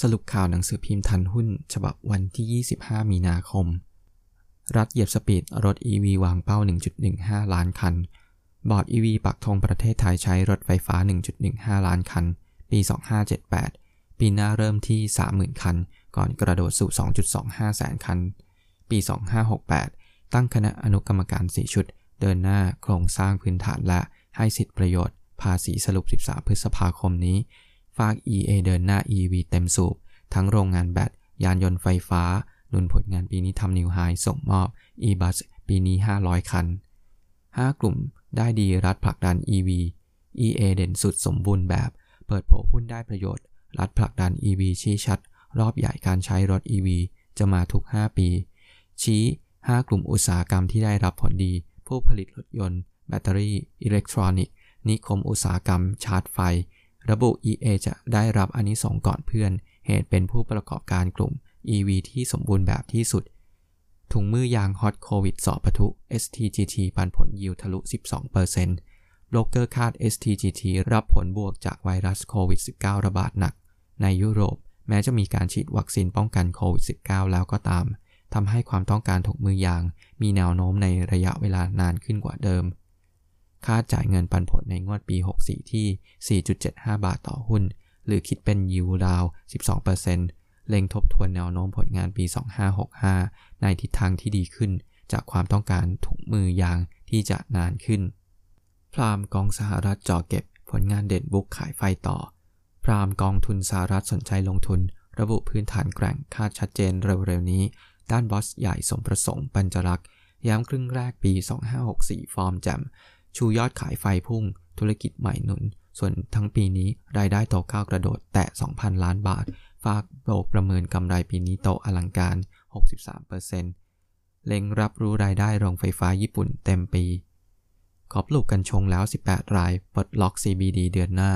สรุปข่าวหนังสือพิมพ์ทันหุ้น ฉบับวันที่ 25 มีนาคม รัฐเหยียบสปีดรถ EV วางเป้า 1.15 ล้านคัน บอร์ด EV ปักธงประเทศไทยใช้รถไฟฟ้า 1.15 ล้านคัน ปี 2578 ปีหน้าเริ่มที่ 30,000 คัน ก่อนกระโดดสู่ 2.25 แสนคัน ปี 2568 ตั้งคณะอนุกรรมการ 4 ชุด เดินหน้าโครงสร้างพื้นฐานและให้สิทธิประโยชน์ ภาษีสรุป 13 พฤษภาคมนี้ ฝาก EA เดินหน้า EV เต็มสูบ ทั้งโรงงานแบต ยานยนต์ไฟฟ้านุนผลงานปีนี้ทำนิวไฮส่งมอบ e-bus ปีนี้ 500 คัน 5 กลุ่มได้ดีรัฐผลักดัน EV EA เด่นสุดสมบูรณ์แบบ เปิดโผหุ้นได้ประโยชน์ รัฐผลักดัน EV ชี้ชัด รอบใหญ่การใช้รถ EV จะมาทุก 5 ปี ชี้ 5 กลุ่มอุตสาหกรรมที่ได้รับผลดี ผู้ผลิตรถยนต์ แบตเตอรี่ อิเล็กทรอนิกส์ นิคมอุตสาหกรรม ชาร์จไฟ ระบุ EA จะได้รับอานิสงส์ก่อนเพื่อน เหตุเป็นผู้ประกอบการกลุ่ม EV ที่สมบูรณ์แบบที่สุด ถุงมือยางฮอตโควิดสอบปะทุ STGT ปันผลยิวทะลุ 12%โบรกเกอร์คาด STGT รับผลบวกจากไวรัสโควิด -19 ระบาดหนัก ในยุโรป แม้จะมีการฉีดวัคซีนป้องกันโควิด -19 แล้วก็ตามทำให้ความต้องการถุงมือยางมีแนวโน้มในระยะเวลานานขึ้นกว่าเดิม คาดจ่ายเงินปันผลในงวดปี 64 ที่ 4.75 บาทต่อหุ้น หรือคิดเป็นยิวดาว 12%เล็งทบทวนแนวโน้มผลงานปี 2565 ในทิศทางที่ดีขึ้น จากความต้องการถุงมือยางที่จะนานขึ้น พรามกองสหรัฐจ่อเก็บผลงานเด่นบุกขายไฟต่อ พรามกองทุนสหรัฐสนใจลงทุน ระบุพื้นฐานแกร่งคาดชัดเจนเร็วๆนี้ ด้านบอสใหญ่สมประสงค์ปัญจรักษ์ย้ำครึ่งแรกปี 2564 ฟอร์มแจ่ม ชูยอดขายไฟพุ่ง ธุรกิจใหม่หนุน ส่วนทั้งปีนี้รายได้โตก้าวกระโดดแตะ 2,000 ล้านบาท ฝากโบกประเมินกำไรปีนี้โตอลังการ 63%เล็งรับรู้รายได้โรงไฟฟ้าญี่ปุ่นเต็มปี ขอปลูกกันชงแล้ว 18 รายปลดล็อก CBD เดือนหน้า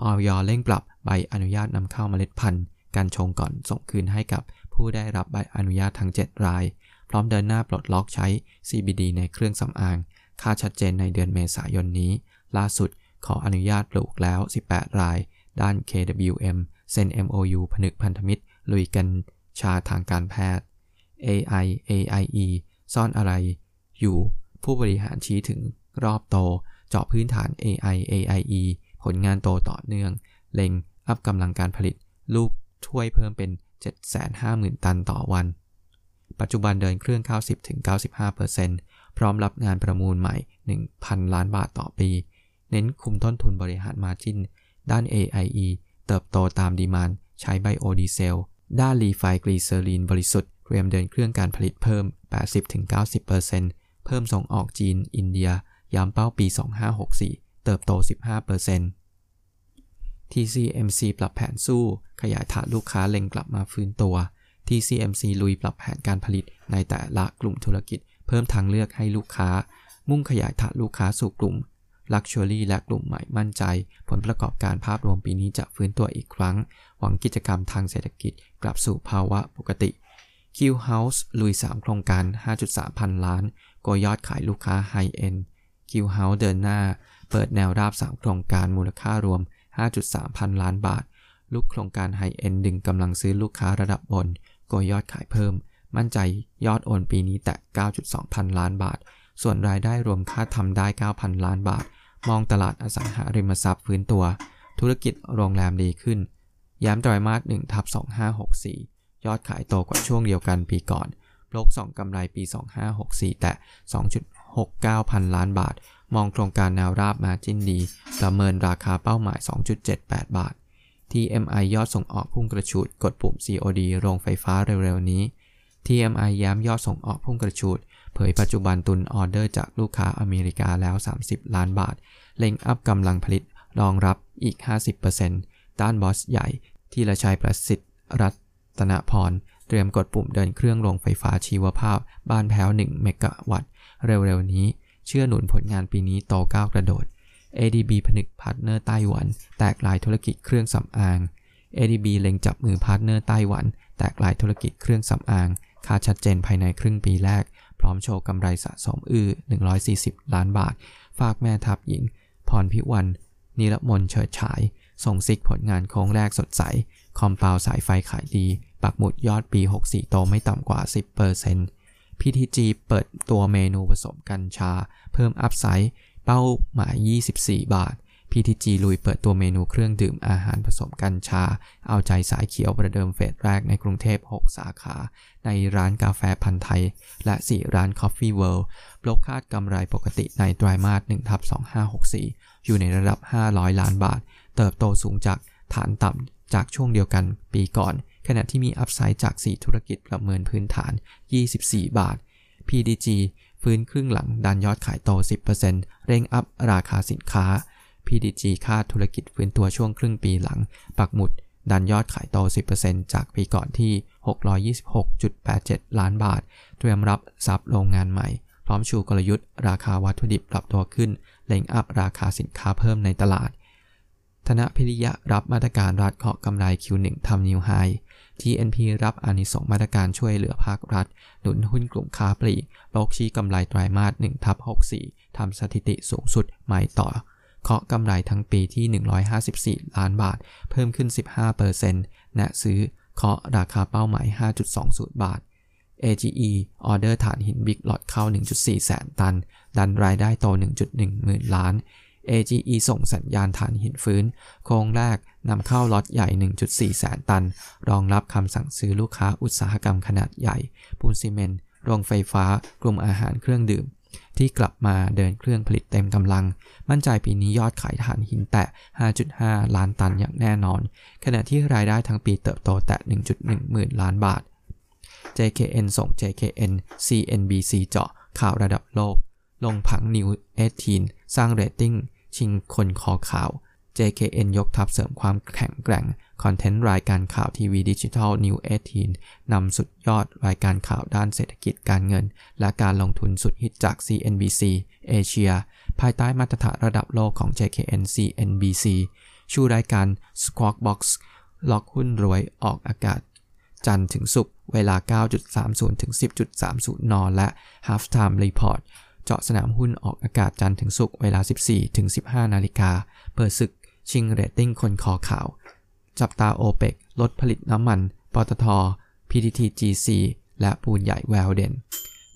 ออยเร่งปรับใบอนุญาตนำเข้าเมล็ดพันธุ์ การชงก่อนส่งคืนให้กับผู้ได้รับใบอนุญาตทั้ง 7 ราย พร้อมเดินหน้าปลดล็อกใช้ CBD ในเครื่องสำอาง ค่าชัดเจนในเดือนเมษายนนี้ ล่าสุดขออนุญาตปลูกแล้ว 18 ราย ด้าน KWM เซ็น MOU ผนึกพันธมิตร ลุยกันชาทางการแพทย์ AI AIE ซ่อนอะไร อยู่ ผู้บริหารชี้ถึงรอบโต เจาะพื้นฐาน AI AIE ผลงานโตต่อเนื่อง เล็ง อัพกำลังการผลิต ลูกช่วยเพิ่มเป็น 750,000 ตันต่อวัน ปัจจุบันเดินเครื่อง90-95% พร้อมรับงานประมูลใหม่ 1,000 ล้านบาทต่อปี เน้นคุมต้นทุนบริหาร margin ด้าน AIE เติบโตตาม demand ใช้ไบโอดีเซล ด้าน refined กลีเซอรีนบริสุทธิ์ เตรียมเดินเครื่องการผลิตเพิ่ม 80-90%เพิ่มส่งออกจีน อินเดีย ย้ำเป้าปี 2564 เติบโต 15% TCMC ปรับแผนสู้ ขยายฐานลูกค้าเล็งกลับมาฟื้นตัว TCMC ลุยปรับแผนการผลิตในแต่ละกลุ่มธุรกิจ เพิ่มทางเลือกให้ลูกค้า มุ่งขยายฐานลูกค้าสู่กลุ่ม Luxury และกลุ่มใหม่มั่นใจ ผลประกอบการภาพรวมปีนี้จะฟื้นตัวอีกครั้ง หวังกิจกรรมทางเศรษฐกิจกลับสู่ภาวะปกติ Q House ลุย 3 โครงการ 5.3 พันล้านกยอดขายลูกค้าไฮเอ็น Q House เดินหน้า เปิดแนวราบ 3 โครงการมูลค่ารวม 5.3 พันล้านบาท ลูกโครงการไฮเอ็นดึงกำลังซื้อลูกค้าระดับบนกยอดขายเพิ่ม มั่นใจยอดโอนปีนี้แตะ 9.2 พันล้านบาท ส่วนรายได้รวมค่าทำได้ 9,000 ล้านบาท มองตลาดอสังหาริมทรัพย์ฟื้นตัว ธุรกิจโรงแรมดีขึ้น ย้ำไตรมาส1ทับ2564 ยอดขายโตกว่าช่วงเดียวกันปีก่อนโลก2กำไรปี 2564 แต่2.69 พันล้านบาท มองโครงการแนวราบมาจินดี ประเมินราคาเป้าหมาย 2.78 บาท TMI ยอดส่งออกพุ่งกระฉูดกดปุ่ม COD โรงไฟฟ้าเร็วๆนี้ TMI ย้ำยอดส่งออกพุ่งกระฉูด เผยปัจจุบันตุนออเดอร์จากลูกค้าอเมริกาแล้ว 30 ล้านบาท เล็งอัพกำลังผลิตรองรับอีก 50%ด้านบอสใหญ่ที่ละชัยประสิทธิ์รัตนพร เตรียมกดปุ่มเดินเครื่องโรงไฟฟ้าชีวภาพ บ้านแพ้ว 1 เมกะวัตต์เร็วๆนี้ เชื่อหนุนผลงานปีนี้โตก้าวกระโดด ADB ผนึก partner ไต้หวัน แตกลายธุรกิจเครื่องสำอาง ADB เล็งจับมือ partner ไต้หวัน แตกลายธุรกิจเครื่องสำอาง คาดชัดเจนภายในครึ่งปีแรก พร้อมโชว์กำไรสะสมอื้อ 140 ล้านบาท ฝากแม่ทัพหญิง พรพิวัน นิรมนเฉิดฉาย ส่งซิกผลงานโค้งแรกสดใส คอมเปาสายไฟขายดี ปักหมุดยอดปี 64 โตไม่ต่ำกว่า 10% PTG เปิดตัวเมนูผสมกัญชา เพิ่มอัพไซด์เป้าหมาย 24 บาท PTG ลุยเปิดตัวเมนูเครื่องดื่มอาหารผสมกัญชา เอาใจสายเขียวประเดิมเฟสแรกในกรุงเทพ 6 สาขา ในร้านกาแฟพันธ์ไทย และ 4 ร้าน Coffee World โลกคาดกำไรปกติในไตรามาส1ทับ2564 อยู่ในระดับ 500 ล้านบาท เติบโตสูงจากฐานต่ำจากช่วงเดียวกันปีก่อน ขณะที่มีอัพไซด์จาก 4 ธุรกิจประเมินพื้นฐาน 24 บาท PDG ฟื้นครึ่งหลังดันยอดขายโต 10%เร่งอัพราคาสินค้า PDG คาดธุรกิจฟื้นตัวช่วงครึ่งปีหลัง ปักหมุด ดันยอดขายโต 10%จากปีก่อนที่ 626.87 ล้านบาท เตรียมรับซับโรงงานใหม่ พร้อมชูกลยุทธ์ ราคาวัตถุดิบปรับตัวขึ้น เล็งอัพราคาสินค้าเพิ่มในตลาด ธนพิริยะรับมาตรการรัฐเคาะกำไร Q1 ทำนิวไฮ TNP รับอานิสงมาตรการช่วยเหลือภาครัฐ หนุนหุ้นกลุ่มค้าปลีกโลกชี้กำไรไตรมาส1ทับ64ทำสถิติสูงสุดใหม่ต่อ เคาะกำไรทั้งปีที่ 154 ล้านบาท เพิ่มขึ้น 15%แนะซื้อเคาะราคาเป้าหมาย 5.20 บาท AGE ออเดอร์ฐานหินบิ๊กหลอดเข้า 1.4 แสนตัน ดันรายได้โต 1.1 หมื่นล้าน AGE ส่งสัญญาณฐานหินฟื้น โครงแรกนำเข้าล็อตใหญ่ 1.4 แสนตัน รองรับคำสั่งซื้อลูกค้าอุตสาหกรรมขนาดใหญ่ ปูนซีเมนต์ โรงไฟฟ้า กลุ่มอาหารเครื่องดื่ม ที่กลับมาเดินเครื่องผลิตเต็มกำลัง มั่นใจปีนี้ยอดขายถ่านหินแตะ 5.5 ล้านตันอย่างแน่นอน ขณะที่รายได้ทั้งปีเติบโตแตะ 1.1 หมื่นล้านบาท JKN ส่ง JKN CNBC เจาะข่าวระดับโลก ลงผัง NEW18 สร้างเรตติ้ง ชิงคนคอข่าว JKN ยกทัพเสริมความแข็งแกร่ง content รายการข่าวทีวีดิจิทัล NEW 18นำสุดยอดรายการข่าวด้านเศรษฐกิจการเงิน และการลงทุนสุดฮิตจาก CNBC เอเชียภายใต้มาตรฐานระดับโลกของ JKN CNBC ชูรายการ Squawk Box ล็อกหุ้นรวยออกอากาศ จันทร์ถึงศุกร์เวลา 9.30 ถึง 10.30 น และ Halftime Report เจาะสนามหุ้นออกอากาศจันทร์ถึงศุกร์เวลา 14 ถึง 15 นาฬิกาเปิดศึกชิงเรตติ้งคนคอข่าว จับตาโอเปกลดผลิตน้ำมัน ปตท PTTGC และปูนใหญ่แววเดน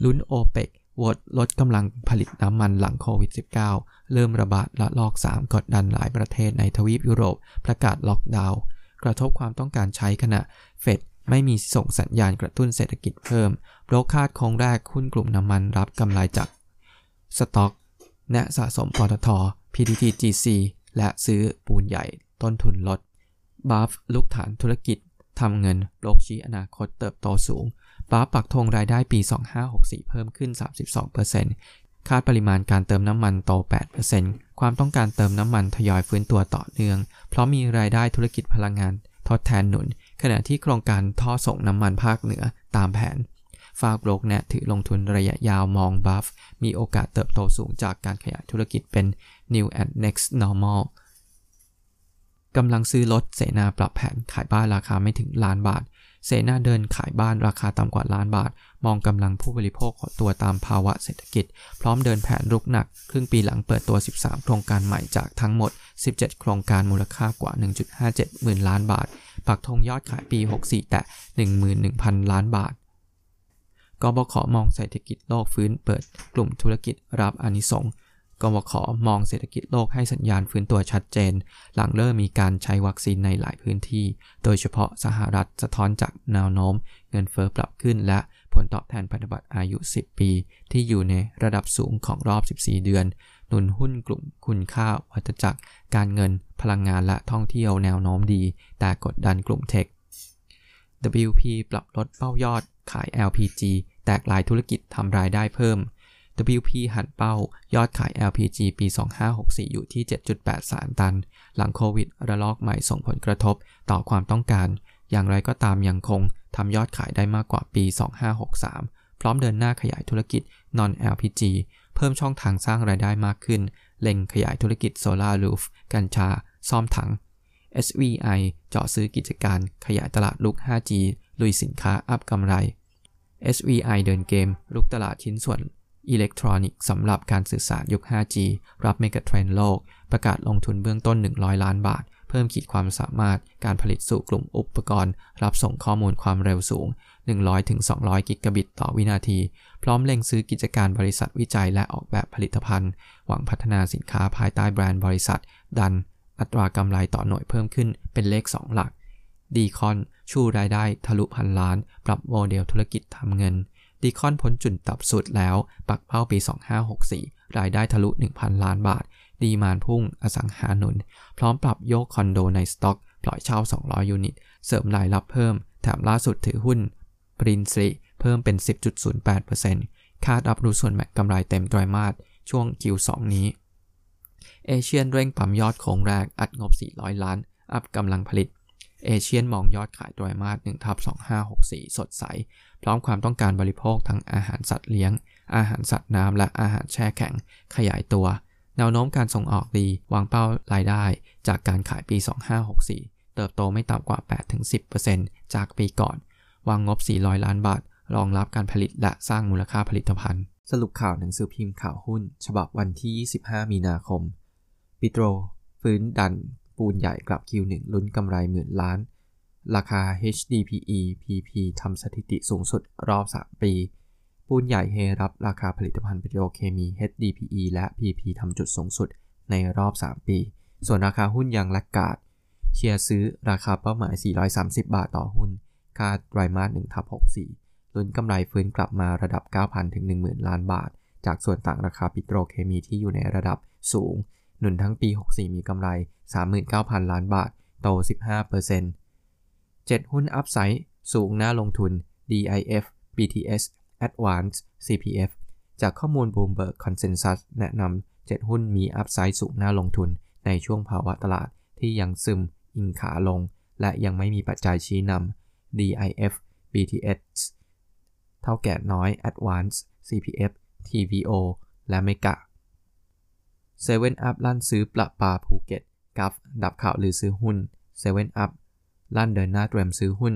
ลุ้นโอเปกวดลดกำลังผลิตน้ำมันหลังโควิด -19 เริ่มระบาดละลอก 3 กดดันหลายประเทศในทวีปยุโรป ประกาศล็อกดาวน์กระทบความต้องการใช้ขณะเฟดไม่มีส่งสัญญาณกระตุ้นเศรษฐกิจเพิ่มโบรกคาดคงแรกหุ้นกลุ่มน้ำมันรับกำไรจากสต็อกแนะสะสมปตท PTTGC และซื้อปูนใหญ่ต้นทุนลด BAFS รุกฐานธุรกิจทำเงินโลกชี้อนาคตเติบโตสูง BAFS ปักธงรายได้ปี 2564 เพิ่มขึ้น 32%คาดปริมาณการเติมน้ำมันโต 8%ความต้องการเติมน้ำมันทยอยฟื้นตัวต่อเนื่อง เพราะมีรายได้ธุรกิจพลังงานทดแทนหนุน ขณะที่โครงการท่อส่งน้ำมันภาคเหนือตามแผนฝากโบรกแนะถือลงทุนระยะยาวมองบัฟมีโอกาสเติบโตสูงจากการขยายธุรกิจเป็น New and Next Normal กำลังซื้อรถเสนาปรับแผนขายบ้านราคาไม่ถึงล้านบาท เสนาเดินขายบ้านราคาต่ำกว่าล้านบาท มองกำลังผู้บริโภคตัวตามภาวะเศรษฐกิจ พร้อมเดินแผนรุกหนัก ครึ่งปีหลังเปิดตัว 13 โครงการใหม่จากทั้งหมด 17 โครงการมูลค่ากว่า 1.57 หมื่นล้านบาท ปักธงยอดขายปี 64 แต่ 11,000 ล้านบาทกบขมองเศรษฐกิจโลกฟื้นเปิดกลุ่มธุรกิจรับอานิสงส์ กบขมองเศรษฐกิจโลกให้สัญญาณฟื้นตัวชัดเจน หลังเริ่มมีการใช้วัคซีนในหลายพื้นที่ โดยเฉพาะสหรัฐสะท้อนจากแนวโน้ม เงินเฟอ้อปรับขึ้นและผลตอบแทนพันธบัตรอายุ 10 ปี ที่อยู่ในระดับสูงของรอบ 14 เดือน หนุนหุ้นกลุ่มคุณค่าวัตจักร การเงิน พลังงานและท่องเที่ยวแนวโน้มดี แต่กดดันกลุ่มเทค WP ปรับลดเป้ายอดขาย LPG แตกลายธุรกิจทำรายได้เพิ่ม WP หันเป้ายอดขาย LPG ปี 2564 อยู่ที่ 7.83 ตัน หลังโควิด ระลอกใหม่ส่งผลกระทบต่อความต้องการ อย่างไรก็ตามยังคงทำยอดขายได้มากกว่าปี 2563 พร้อมเดินหน้าขยายธุรกิจ non LPG เพิ่มช่องทางสร้างรายได้มากขึ้น เล็งขยายธุรกิจ solar roof กัญชา ซ่อมถัง SVI เจาะซื้อกิจการขยายตลาดลุก 5G ลุยสินค้าอัพกำไร SVI เดินเกม รุกตลาดชิ้นส่วน อิเล็กทรอนิกส์สำหรับการสื่อสารยุค 5G รับ megatrend โลก ประกาศลงทุนเบื้องต้น 100 ล้านบาท เพิ่มขีดความสามารถการผลิตสู่กลุ่มอุปกรณ์ รับส่งข้อมูลความเร็วสูง 100-200 กิกะบิตต่อวินาที พร้อมเล็งซื้อกิจการบริษัทวิจัยและออกแบบผลิตภัณฑ์ หวังพัฒนาสินค้าภายใต้แบรนด์บริษัท ดัน อัตรากำไรต่อหน่วยเพิ่มขึ้นเป็นเลข 2 หลักดีคอน ชูรายได้ทะลุพันล้าน ปรับโมเดลธุรกิจทำเงิน ดีคอนพ้นจุดต่ำสุดแล้ว ปักเป้าปี 2564 รายได้ทะลุ 1,000 ล้านบาท demand พุ่ง อสังหาหนุน พร้อมปรับโยกคอนโดในสต็อก ปล่อยเช่า 200 ยูนิต เสริมรายรับเพิ่ม แถมล่าสุดถือหุ้นปริญสิริเพิ่มเป็น 10.08%คาดรับรู้ส่วนแบ่งกำไรเต็มไตรมาสช่วง Q2 นี้ ASIAN เร่งปั๊มยอดโค้งแรก อัดงบ 400 ล้าน อัพกำลังผลิต ASIAN มองยอดขายไตรมาส1ทับ2564 สดใส พร้อมความต้องการบริโภคทั้งอาหารสัตว์เลี้ยง อาหารสัตว์น้ำและอาหารแช่แข็ง ขยายตัว แนวโน้มการส่งออกดีวางเป้ารายได้ จากการขายปี 2564 เติบโตไม่ต่ำกว่า 8-10%จากปีก่อน วางงบ 400 ล้านบาท รองรับการผลิตและสร้างมูลค่าผลิตภัณฑ์ สรุปข่าวหนังสือพิมพ์ข่าวหุ้น ฉบับวันที่ 25 มีนาคม ปิโตร ฟื้นดันปูนใหญ่กลับ Q1 ลุ้นกำไรหมื่นล้าน ราคา HDPE PP ทำสถิติสูงสุดรอบ 3 ปี ปูนใหญ่เฮรับราคาผลิตภัณฑ์ปิโตรเคมี HDPE และ PP ทำจุดสูงสุดในรอบ 3 ปี ส่วนราคาหุ้นยังแลกกาดเชียร์ซื้อราคาเป้าหมาย 430 บาทต่อหุ้นคาดไตรมาส1ทับ64 ลุ้นกำไรฟื้นกลับมาระดับ 9,000 ถึง 10,000 ล้านบาท จากส่วนต่างราคาปิโตรเคมีที่อยู่ในระดับสูง หนุนทั้งปี 64 มีกำไร 39,000 ล้านบาท โต 15% 7 หุ้นอัพไซด์สูงน่าลงทุน DIF BTS Advance CPF จากข้อมูล Bloomberg Consensus แนะนำ 7 หุ้นมีอัพไซด์สูงน่าลงทุนในช่วงภาวะตลาดที่ยังซึมอิงขาลง และยังไม่มีปัจจัยชี้นำ DIF BTS เท่าแก่น้อย Advance CPF TVO และเมกะ7 Up ลั่นซื้อปละปาภูเก็ตกัฟดับข่าวลือซื้อหุ้น7 Up ลั่นเดินหน้าเตรียมซื้อหุ้น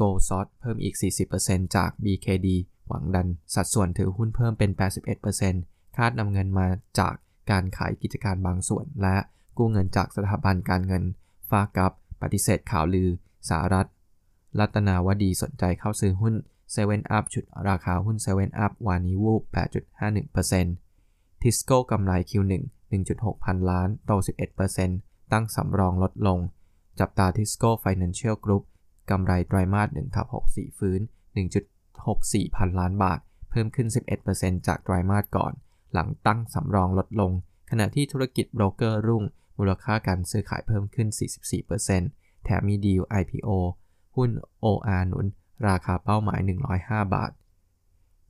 Go s o t เพิ่มอีก 40%จาก BKD หวังดันสัดส่วนถือหุ้นเพิ่มเป็น 81%คาดนำเงินมาจากการขายกิจการบางส่วน และกู้เงินจากสถาบันการเงินฟากับปฏิเสธข่าวลือสหรัฐ รัตนาวดีสนใจเข้าซื้อหุ้น7 Up ชุดราคาหุ้น7 Up วานิวูบ8.51%ทิสโก้กำไร Q1 1.6 พันล้าน โต 11%ตั้งสำรองลดลง จับตาทิสโก้ไฟแนนเชียลกรุ๊ปกำไรไตรมาส1ทับ64 ฟื้น 1.64 พันล้านบาท เพิ่มขึ้น 11%จากไตรมาสก่อน หลังตั้งสำรองลดลง ขณะที่ธุรกิจโบรกเกอร์รุ่ง มูลค่าการซื้อขายเพิ่มขึ้น 44%แถมมีดีล IPO หุ้น OR หนุน ราคาเป้าหมาย 105 บาท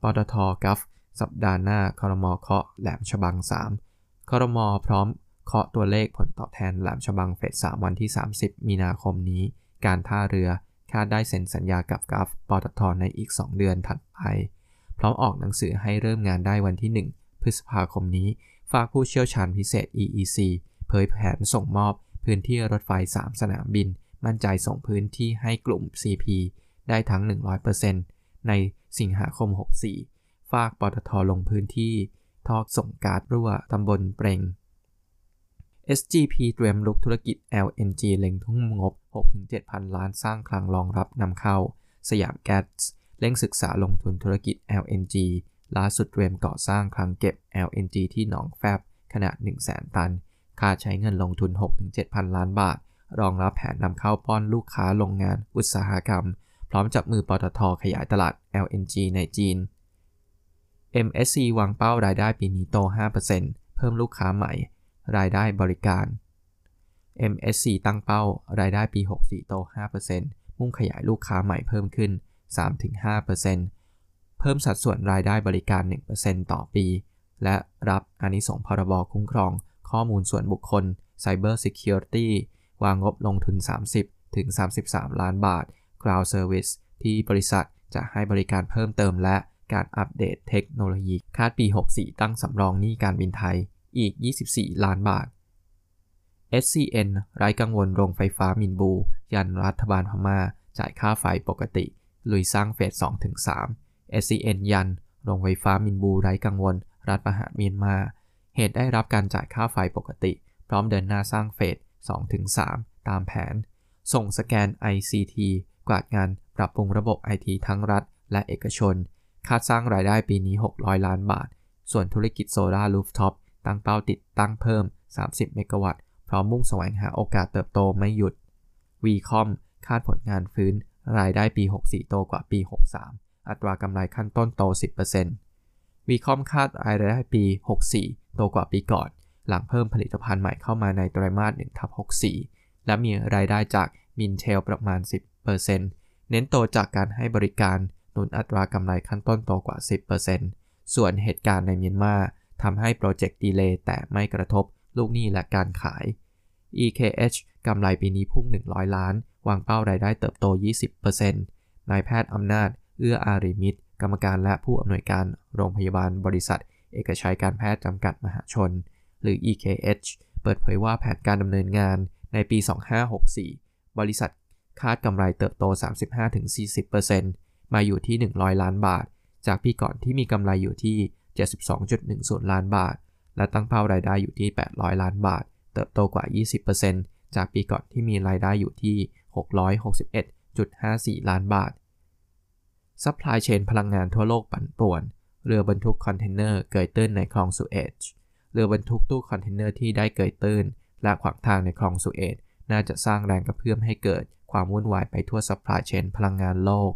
ปตทกัฟสัปดาห์หน้าคอรมอเคาะแหลมฉบัง 3คอรมอพร้อม เคาะตัวเลขผลตอบแทนแหลมฉบังเฟส3วันที่ 30 มีนาคมนี้ การท่าเรือคาดได้เซ็นสัญญากับกัฟปตทในอีก 2 เดือนถัดไป พร้อมออกหนังสือให้เริ่มงานได้วันที่ 1 พฤษภาคมนี้ ฝากผู้เชี่ยวชาญพิเศษ EEC เผยแผนส่งมอบพื้นที่รถไฟ 3 สนามบิน มั่นใจส่งพื้นที่ให้กลุ่ม CP ได้ทั้ง 100%ในสิงหาคม 64 ฝากปตทลงพื้นที่ทอกส่งการ์ดรั่วตำบลเปรง SGP เตรียมลุกธุรกิจ LNG เล็งทุ่งงบ 6-7 พันล้านสร้างคลังรองรับนำเข้า สยามแก๊สเร่งศึกษาลงทุนธุรกิจ LNG ล่าสุดเตรียมก่อสร้างคลังเก็บ LNG ที่หนองแฟบ ขนาด 100,000 ตัน ค่าใช้เงินลงทุน 6-7 พันล้านบาท รองรับแผนนำเข้าป้อนลูกค้าโรงงานอุตสาหกรรม พร้อมจับมือปตทขยายตลาด LNG ในจีน MSC วางเป้ารายได้ปีนี้โต 5%เพิ่มลูกค้าใหม่ รายได้บริการ MSC ตั้งเป้ารายได้ปี 64 โต 5%มุ่งขยายลูกค้าใหม่เพิ่มขึ้น 3-5%เพิ่มสัดส่วนรายได้บริการ 1%ต่อปี และรับอานิสงส์พรบคุ้มครอง ข้อมูลส่วนบุคคล Cyber Security วางงบลงทุน 30 ถึง 33 ล้านบาท Cloud Service ที่บริษัทจะให้บริการเพิ่มเติมและการอัปเดตเทคโนโลยี คาดปี 64 ตั้งสำรองหนี้การบินไทย อีก 24 ล้านบาท SCN ไร้กังวลโรงไฟฟ้ามินบู ยันรัฐบาลพม่า จ่ายค่าไฟปกติ ลุยสร้างเฟส2-3 SCN ยัน โรงไฟฟ้ามินบูไร้กังวล รัฐประหารเมียนมา เหตุได้รับการจ่ายค่าไฟปกติ พร้อมเดินหน้าสร้างเฟส2-3ตามแผน ส่ง Scan ICT กวาดงานปรับปรุงระบบ IT ทั้งรัฐและเอกชน คาดสร้างรายได้ปีนี้ 600 ล้านบาท ส่วนธุรกิจ solar rooftop ตั้งเป้าติดตั้งเพิ่ม 30 เมกะวัตต์พร้อมมุ่งแสวงหาโอกาสเติบโตไม่หยุด VCOM คาดผลงานฟื้น รายได้ปี 64 โตกว่าปี 63 อัตรากำไรขั้นต้นโต 10% VCOM คาดรายได้ปี 64 โตกว่าปีก่อน หลังเพิ่มผลิตภัณฑ์ใหม่เข้ามาในไตรมาส1ทับ64 และมีรายได้จากมินเทลประมาณ 10%เน้นโตจากการให้บริการหนุนอัตรากำไรขั้นต้นโตกว่า 10%ส่วนเหตุการณ์ในเมียนมา ทำให้ project delay แต่ไม่กระทบลูกหนี้และการขาย EKH กำไรปีนี้พุ่ง 100 ล้าน วางเป้ารายได้เติบโต 20%นายแพทย์อำนาจ เอื้ออารีมิตรกรรมการและผู้อำนวยการโรงพยาบาลบริษัท เอกชัยการแพทย์จำกัดมหาชน หรือ EKH เปิดเผยว่าแผนการดำเนินงานในปี 2564 บริษัทคาดกำไรเติบโต 35-40%มาอยู่ที่ 100 ล้านบาท จากปีก่อนที่มีกำไรอยู่ที่ 72.10 ล้านบาท และตั้งเป้ารายได้อยู่ที่ 800 ล้านบาท เติบโตกว่า 20%จากปีก่อนที่มีรายได้อยู่ที่ 661.54 ล้านบาท supply chain พลังงานทั่วโลกปั่นป่วน เรือบรรทุกคอนเทนเนอร์เกยตื้นในคลองสุเอซเรือบรรทุกตู้คอนเทนเนอร์ที่ได้เกยตื้น และขวางทางในคลองสุเอซน่าจะสร้างแรงกระเพื่อมให้เกิดความวุ่นวายไปทั่ว supply chain พลังงานโลก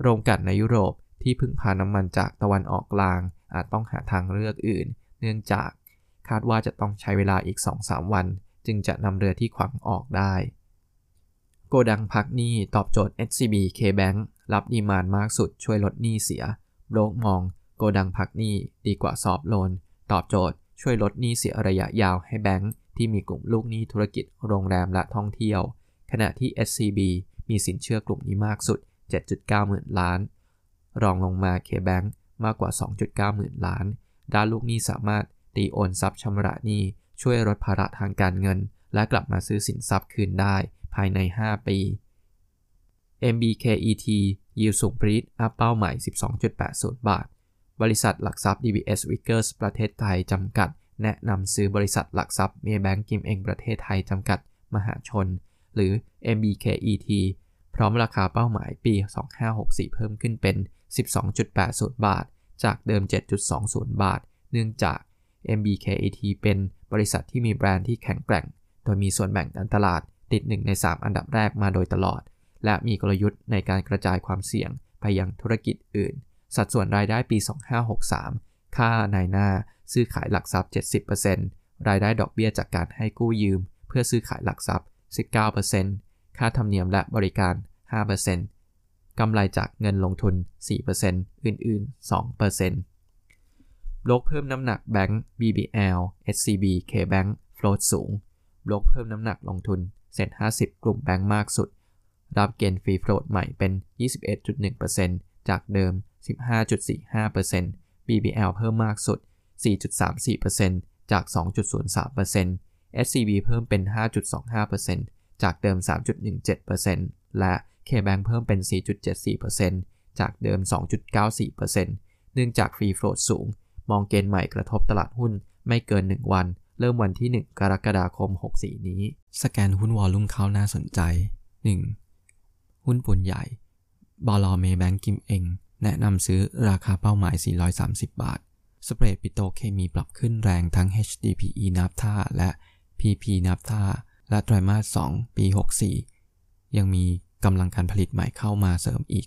โรงกลั่นในยุโรปที่พึ่งพาน้ำมันจากตะวันออกกลาง อาจต้องหาทางเลือกอื่น เนื่องจากคาดว่าจะต้องใช้เวลาอีก 2-3 วัน จึงจะนำเรือที่ขวางออกได้ โกดังพักหนี้ตอบโจทย์ SCB K-Bank รับดีมานมากสุดช่วยลดหนี้เสียโบรกมอง โกดังพักหนี้ดีกว่าซอฟโลน ตอบโจทย์ช่วยลดหนี้เสียระยะยาวให้แบงค์ที่มีกลุ่มลูกหนี้ธุรกิจโรงแรมและท่องเที่ยว ขณะที่ SCB มีสินเชื่อกลุ่มนี้มากสุด 7.9 หมื่นล้าน รองลงมา K-Bank มากกว่า 2.9 หมื่นล้าน ด้านลูกหนี้สามารถตีโอนทรัพย์ชำระหนี้ ช่วยลดภาระทางการเงิน และกลับมาซื้อสินทรัพย์คืนได้ภายใน 5 ปี MBKET yield สูงปรี๊ด up เป้าหมาย 12.80 บาท บริษัทหลักทรัพย์ DBS Vickers ประเทศไทยจำกัด แนะนำซื้อบริษัทหลักทรัพย์เมย์แบงก์ กิมเอ็งประเทศไทยจำกัด มหาชน หรือ MBKET พร้อมราคาเป้าหมายปี 2564 เพิ่มขึ้นเป็น 12.80 บาท จากเดิม 7.20 บาท เนื่องจาก MBKET เป็นบริษัทที่มีแบรนด์ที่แข็งแกร่ง โดยมีส่วนแบ่งการตลาดติด 1 ใน 3 อันดับแรกมาโดยตลอด และมีกลยุทธ์ในการกระจายความเสี่ยงไปยังธุรกิจอื่น สัดส่วนรายได้ปี 2563 ค่านายหน้า ซื้อขายหลักทรัพย์ 70%รายได้ดอกเบี้ยจากการให้กู้ยืม เพื่อซื้อขายหลักทรัพย์ 19%ค่าธรรมเนียมและบริการ 5% กำไรจากเงินลงทุน 4%อื่น ๆ2%โลกเพิ่มน้ำหนักแบงก์ BBL SCB KBank โฟลตสูงโลกเพิ่มน้ำหนักลงทุนเซ็น50 กลุ่มแบงก์มากสุด รับเกณฑ์ฟรีโฟลตใหม่เป็น 21.1%จากเดิม 15.45% BBL เพิ่มมากสุด 4.34%จาก 2.03% SCB เพิ่มเป็น 5.25%จากเดิม 3.17% และ KBank เพิ่มเป็น 4.74%จากเดิม 2.94%เนื่องจากฟรีโฟลตสูง มองเกณฑ์ใหม่กระทบตลาดหุ้นไม่เกิน 1 วัน เริ่มวันที่ 1 กรกฎาคม 64 นี้ สแกนหุ้นวอลลุ่มเข้าน่าสนใจ 1. หุ้นปุ่นใหญ่บอลเมแบงกิมเองแนะนำซื้อราคาเป้าหมาย 430 บาท สเปรดปิโตเคมีปรับขึ้นแรงทั้ง HDPE นับท่าและ PP นับท่าและไตรมาส 2 ปี 64 ยังมี กำลังการผลิตใหม่เข้ามาเสริมอีก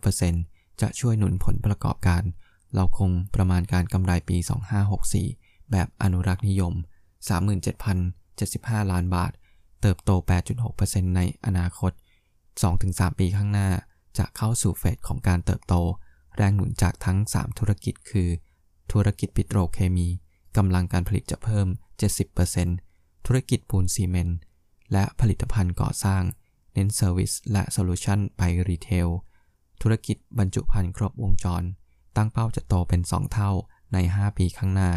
11.5%จะช่วยหนุนผลประกอบการ เราคงประมาณการกำไรปี 2564 แบบอนุรักษ์นิยม 37,075 ล้านบาท เติบโต 8.6%ในอนาคต 2-3 ปีข้างหน้า จะเข้าสู่ phase ของการเติบโต แรงหนุนจากทั้ง 3 ธุรกิจคือ ธุรกิจปิโตรเคมีกำลังการผลิตจะเพิ่ม 70%ธุรกิจปูนซีเมนต์และผลิตภัณฑ์ก่อสร้าง เน้น service และ solution ไป retail ธุรกิจบรรจุภัณฑ์ครบวงจร ตั้งเป้าจะโตเป็น 2 เท่าใน 5 ปีข้างหน้า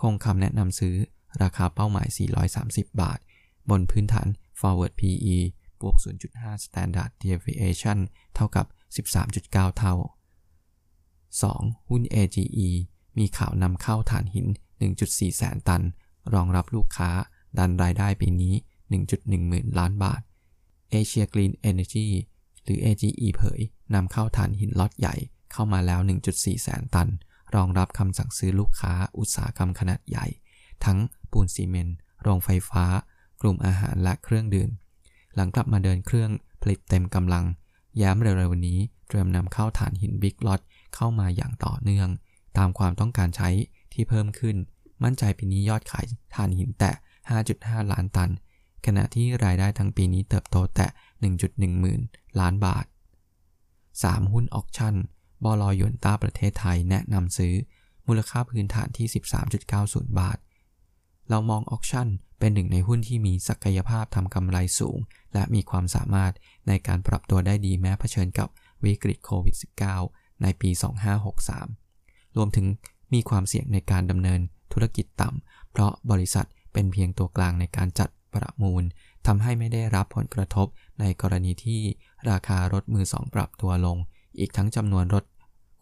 คงคำแนะนำซื้อราคาเป้าหมาย 430 บาท บนพื้นฐาน forward PE บวก 0.5 standard deviation เท่ากับ 13.9 เท่า 2. หุ้น AGE มีข่าวนำเข้าถ่านหิน 1.4 แสนตัน รองรับลูกค้า ดันรายได้ปีนี้ 1.1 หมื่นล้านบาท Asia Green Energy หรือ AGE เผยนำเข้าถ่านหินล็อตใหญ่เข้ามาแล้ว 1.4 แสนตัน รองรับคำสั่งซื้อลูกค้าอุตสาหกรรมขนาดใหญ่ ทั้งปูนซีเมนต์โรงไฟฟ้า กลุ่มอาหารและเครื่องดื่ม หลังกลับมาเดินเครื่องผลิตเต็มกำลัง ย้ำเร็วๆนี้เตรียมนำเข้าฐานหินบิ๊กล็อตเข้ามาอย่างต่อเนื่อง ตามความต้องการใช้ที่เพิ่มขึ้น มั่นใจปีนี้ยอดขายถ่านหินแตะ 5.5 ล้านตัน ขณะที่รายได้ทั้งปีนี้เติบโตแตะ1.1 หมื่นล้านบาท 3. หุ้นออกชั่นบลอยนต้าประเทศไทยแนะนำซื้อ มูลค่าพื้นฐานที่ 13.90 บาท เรามองออกชั่นเป็นหนึ่งในหุ้นที่มีศักยภาพทำกำไรสูง และมีความสามารถในการปรับตัวได้ดีแม้เผชิญกับวิกฤตโควิด -19 ในปี 2563 รวมถึงมีความเสี่ยงในการดำเนินธุรกิจต่ำ เพราะบริษัทเป็นเพียงตัวกลางในการจัด ประมูลทำให้ไม่ได้รับผลกระทบในกรณีที่ราคารถมือสองปรับตัวลง อีกทั้งจำนวนรถ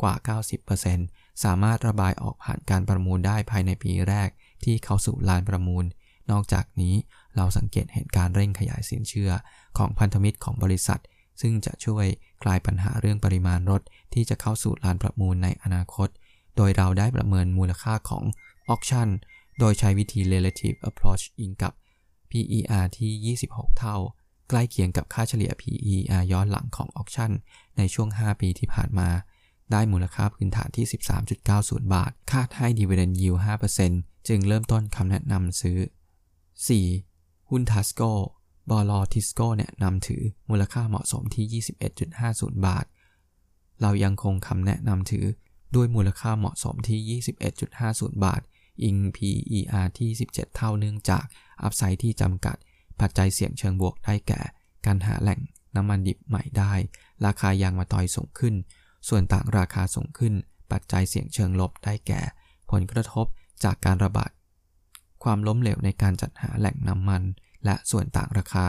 กว่า 90%สามารถระบายออกผ่านการประมูลได้ภายในปีแรกที่เข้าสู่ลานประมูล นอกจากนี้เราสังเกตเห็นการเร่งขยายสินเชื่อของพันธมิตรของบริษัท ซึ่งจะช่วยคลายปัญหาเรื่องปริมาณรถที่จะเข้าสู่ลานประมูลในอนาคต โดยเราได้ประเมินมูลค่าของ auction โดยใช้วิธี relative approach อิงกับ PER ที่ 26 เท่า ใกล้เคียงกับค่าเฉลี่ย PER ย้อนหลังของ auction ในช่วง 5 ปีที่ผ่านมา ได้มูลค่าพื้นฐานที่ 13.90 บาท คาดให้ dividend yield 5%จึงเริ่มต้นคำแนะนำซื้อ 4. หุ้น TASCO บล.ทิสโก้แนะนำถือมูลค่าเหมาะสมที่ 21.50 บาท เรายังคงคำแนะนำถือด้วยมูลค่าเหมาะสมที่ 21.50 บาท อิง PER ที่ 17 เท่าเนื่องจาก อัพไซด์ที่จำกัด ปัจจัยเสี่ยงเชิงบวกได้แก่ การหาแหล่งน้ำมันดิบใหม่ได้ ราคายางมาตอยสูงขึ้น ส่วนต่างราคาสูงขึ้น ปัจจัยเสี่ยงเชิงลบได้แก่ ผลกระทบจากการระบาด ความล้มเหลวในการจัดหาแหล่งน้ำมัน และส่วนต่างราคา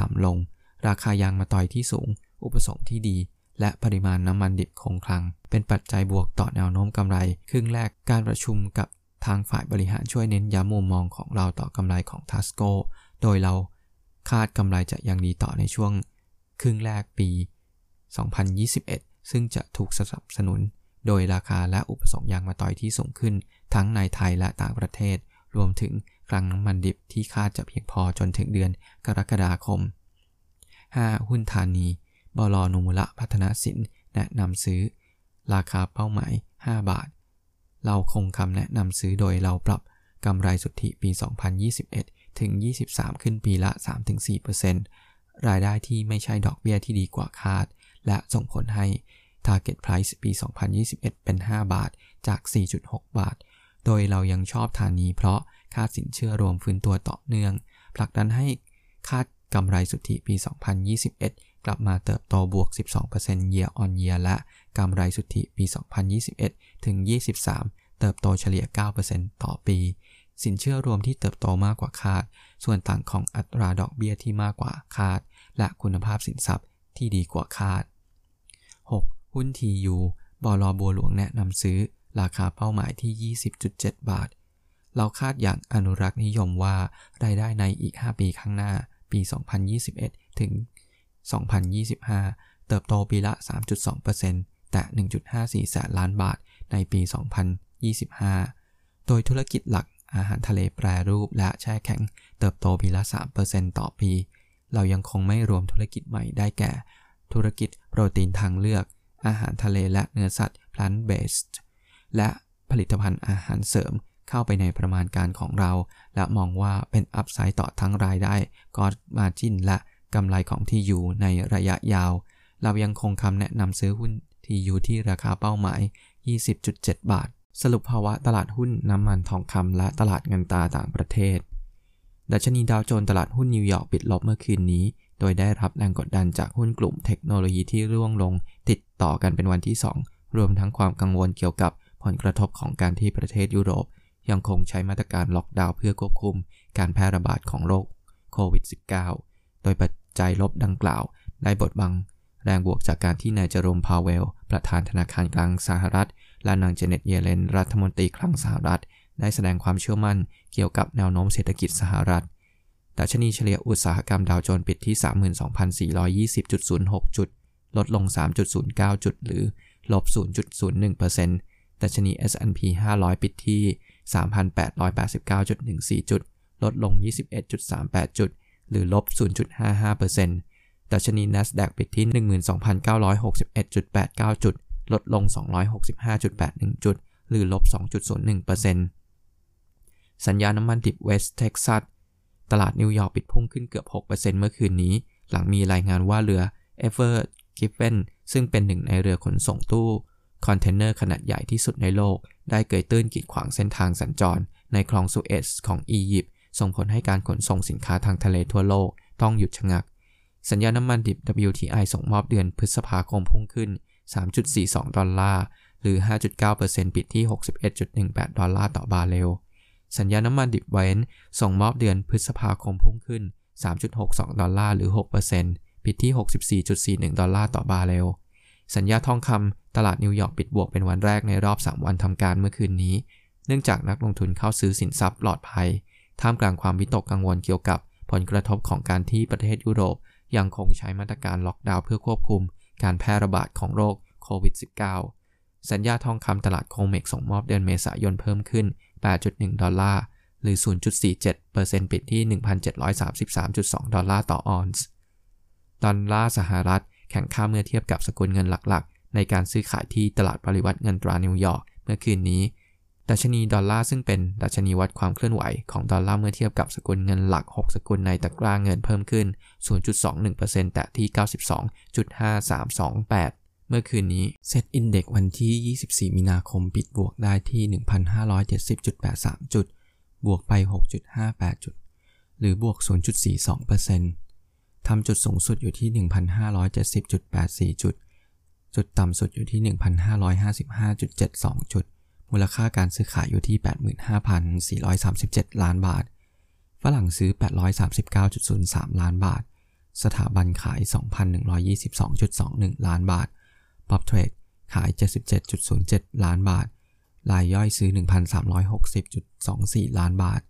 ต่ำลง ราคายางมาตอยที่สูง อุปสงค์ที่ดี และปริมาณน้ำมันดิบคงคลัง เป็นปัจจัยบวกต่อแนวโน้มกำไร ครึ่งแรกการประชุมกับ ทางฝ่ายบริหารช่วยเน้นย้ำมุมมองของเราต่อกำไรของทัสโกโดยเราคาดกำไรจะยังดีต่อในช่วงครึ่งแรกปี 2021 ซึ่งจะถูกสนับสนุน โดยราคาและอุปสงค์ยางมาตอยที่สูงขึ้น ทั้งในไทยและต่างประเทศ รวมถึงคลังน้ำมันดิบที่คาดจะเพียงพอจนถึงเดือนกรกฎาคม 5. หุ้นธานี บลนุมุละพัฒนาสินแนะนำซื้อ ราคาเป้าหมาย 5 บาท เราคงคำแนะนำซื้อโดยเราปรับกำไรสุทธิปี 2021 ถึง 23 ขึ้นปีละ 3-4%รายได้ที่ไม่ใช่ดอกเบี้ยที่ดีกว่าคาด และส่งผลให้ Target Price ปี 2021 เป็น 5 บาทจาก 4.6 บาท โดยเรายังชอบฐานนี้เพราะค่าสินเชื่อรวมฟื้นตัวต่อเนื่อง ผลักดันให้คาดกำไรสุทธิปี 2021 กลับมาเติบโตบวก 12% year on year และ กำไรสุทธิปี 2021 ถึง 23 เติบโตเฉลี่ย 9%ต่อปี สินเชื่อรวมที่เติบโตมากกว่าคาด ส่วนต่างของอัตราดอกเบี้ยที่มากกว่าคาด และคุณภาพสินทรัพย์ที่ดีกว่าคาด 6. หุ้น TU บลบัวหลวงแนะนำซื้อ ราคาเป้าหมายที่ 20.7 บาท เราคาดอย่างอนุรักษ์นิยมว่ารายได้ในอีก 5 ปีข้างหน้า ปี 2021 ถึง 2025 เติบโตปีละ 3.2% แต่1.54 แสนล้านบาทในปี 2025 โดยธุรกิจหลักอาหารทะเลแปรรูปและแช่แข็งเติบโตปีละ 3%ต่อปี เรายังคงไม่รวมธุรกิจใหม่ได้แก่ ธุรกิจโปรตีนทางเลือก อาหารทะเลและเนื้อสัตว์ plant based และผลิตภัณฑ์อาหารเสริมเข้าไปในประมาณการของเรา และมองว่าเป็นอัพไซต์ต่อทั้งรายได้กอดมาจินและกำไรของที่อยู่ในระยะยาว เรายังคงคำแนะนำซื้อหุ้น ที่อยู่ที่ราคาเป้าหมาย 20.7 บาท สรุปภาวะตลาดหุ้นน้ำมันทองคำและตลาดเงินตราต่างประเทศ ดัชนีดาวโจนส์ตลาดหุ้นนิวยอร์กปิดลบเมื่อคืนนี้ โดยได้รับแรงกดดันจากหุ้นกลุ่มเทคโนโลยีที่ร่วงลง ติดต่อกันเป็นวันที่ 2 รวมทั้งความกังวลเกี่ยวกับผลกระทบของการที่ประเทศยุโรป ยังคงใช้มาตรการล็อกดาวน์เพื่อควบคุม การแพร่ระบาดของโรคโควิด -19 โดยปัจจัยลบดังกล่าวได้บดบัง แรงบวกจากการที่นายเจอโรมพาวเวล ประธานธนาคารกลางสหรัฐ และนางเจเน็ตเยเลน รัฐมนตรีคลังสหรัฐ ได้แสดงความเชื่อมั่นเกี่ยวกับแนวโน้มเศรษฐกิจสหรัฐดัชนีเฉลี่ยอุตสาหกรรมดาวโจนส์ปิดที่ 32,420.06 จุด ลดลง 3.09 จุดหรือลบ 0.01%ดัชนี S&P 500 ปิดที่ 3,889.14 จุด ลดลง 21.38 จุด หรือลบ 0.55% ดัชนี NASDAQ ปิดที่ 12,961.89 จุด ลดลง 265.81 จุด หรือลบ 2.01%สัญญาน้ำมันดิบเวสเท็กซัสตลาดนิวยอร์กปิดพุ่งขึ้นเกือบ 6%เมื่อคืนนี้ หลังมีรายงานว่าเรือ Ever Given ซึ่งเป็นหนึ่งในเรือขนส่งตู้คอนเทนเนอร์ขนาดใหญ่ที่สุดในโลก ได้เกยตื้นกีดขวางเส้นทางสัญจร ในคลองสุเอซของอียิปต์ส่งผลให้การขนส่งสินค้าทางทะเลทั่วโลกต้องหยุดชะงัก สัญญาน้ำมันดิบ WTI ส่งมอบเดือนพฤษภาคมพุ่งขึ้น 3.42 ดอลลาร์ หรือ 5.9%ปิดที่ 61.18 ดอลลาร์ต่อบาร์เรล สัญญาน้ำมันดิบเบรนท์ส่งมอบเดือนพฤษภาคมพุ่งขึ้น 3.62 ดอลลาร์ หรือ 6%ปิดที่ 64.41 ดอลลาร์ต่อบาร์เรล สัญญาทองคำตลาดนิวยอร์กปิดบวกเป็นวันแรกในรอบ 3 วันทำการเมื่อคืนนี้ เนื่องจากนักลงทุนเข้าซื้อสินทรัพย์ปลอดภัย ท่ามกลางความวิตกกังวลเกี่ยวกับผลกระทบของการที่ประเทศยุโรป ยังคงใช้มาตรการล็อกดาวน์เพื่อควบคุมการแพร่ระบาดของโรคโควิด -19 สัญญาทองคำตลาด COMEX ส่งมอบเดือนเมษายนเพิ่มขึ้น 8.1 ดอลลาร์ หรือ 0.47%ปิดที่ 1,733.2 ดอลลาร์ต่อออนซ์ ดอลลาร์สหรัฐแข็งค่าเมื่อเทียบกับสกุลเงินหลักๆ ในการซื้อขายที่ตลาดปริวัติเงินตรานิวยอร์กเมื่อคืนนี้ ดัชนีดอลลาร์ซึ่งเป็นดัชนีวัดความเคลื่อนไหวของดอลลาร์เมื่อเทียบกับสกุลเงินหลัก 6 สกุลในตะกร้าเงินเพิ่มขึ้น 0.21%แตะที่ 92.5328 เมื่อคืนนี้ SET Index วันที่ 24 มีนาคมปิดบวกได้ที่ 1,570.83 จุด บวกไป 6.58 จุด หรือบวก 0.42%ทำจุดสูงสุดอยู่ที่ 1,570.84 จุด จุดต่ำสุดอยู่ที่ 1,555.72 จุด มูลค่าการซื้อขายอยู่ที่ 85,437 ล้านบาท ฝรั่งซื้อ 839.03 ล้านบาท สถาบันขาย 2,122.21 ล้านบาท ป๊อปเทรดขาย 77.07 ล้านบาท รายย่อยซื้อ 1,360.24 ล้านบาท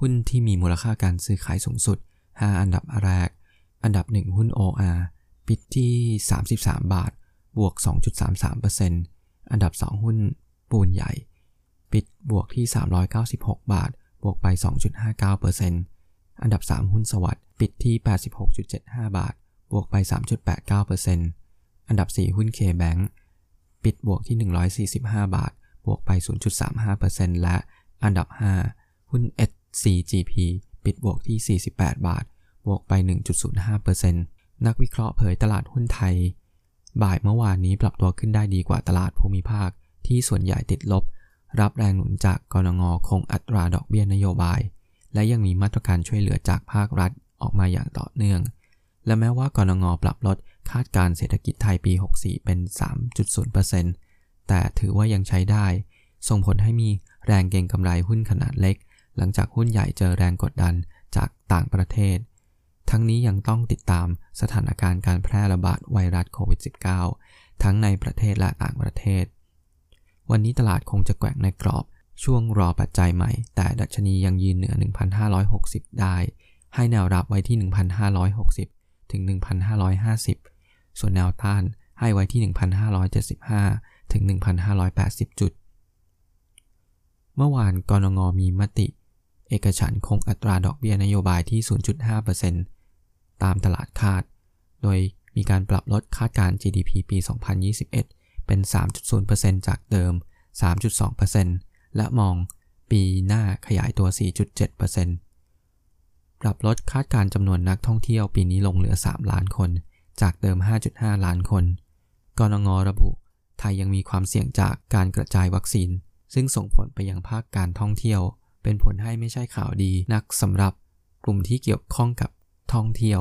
หุ้นที่มีมูลค่าการซื้อขายสูงสุด 5 อันดับแรก อันดับ 1 หุ้น OR ปิดที่ 33 บาท บวก 2.33%อันดับ 2 หุ้น ปูนใหญ่ ปิดบวกที่ 396 บาท บวกไป 2.59%อันดับ 3 หุ้นสวัสด์ปิดที่ 86.75 บาท บวกไป 3.89%อันดับ 4 หุ้น K-Bank ปิดบวกที่ 145 บาท บวกไป 0.35%และอันดับ 5 หุ้น SCGP ปิดบวกที่ 48 บาท บวกไป 1.05%นักวิเคราะห์เผยตลาดหุ้นไทย บ่ายเมื่อวานนี้ปรับตัวขึ้นได้ดีกว่าตลาดภูมิภาค ที่ส่วนใหญ่ติดลบ รับแรงหนุนจากกรงงคงอัตราดอกเบี้ยนโยบาย และยังมีมาตรการช่วยเหลือจากภาครัฐออกมาอย่างต่อเนื่อง และแม้ว่ากรงงปรับลดคาดการเศรษฐกิจไทยปี 64 เป็น 3.0%แต่ถือว่ายังใช้ได้ ส่งผลให้มีแรงเก็งกำไรหุ้นขนาดเล็ก หลังจากหุ้นใหญ่เจอแรงกดดันจากต่างประเทศ ทั้งนี้ยังต้องติดตามสถานการณ์การแพร่ระบาดไวรัสโควิด -19 ทั้งในประเทศและต่างประเทศ วันนี้ตลาดคงจะแกว่งในกรอบ ช่วงรอปัจจัยใหม่ แต่ดัชนียังยืนเหนือ 1,560 ได้ ให้แนวรับไว้ที่ 1,560 ถึง 1,550 ส่วนแนวต้านให้ไว้ที่ 1,575 ถึง 1,580 จุด เมื่อวานกรงงมีมติ เอกฉันคงอัตราดอกเบี้ยนโยบายที่ 0.5%ตามตลาดคาด โดยมีการปรับลดคาดการ GDP ปี 2021 เป็น 3.0%จากเดิม 3.2%และมองปีหน้าขยายตัว 4.7%ปรับลดคาดการจำนวนนักท่องเที่ยวปีนี้ลงเหลือ 3 ล้านคน จากเดิม 5.5 ล้านคนกรงระบุ ไทยยังมีความเสี่ยงจากการกระจายวัคซีน ซึ่งส่งผลไปยังภาคการท่องเที่ยว เป็นผลให้ไม่ใช่ข่าวดีนักสำหรับกลุ่มที่เกี่ยวข้องกับท่องเที่ยว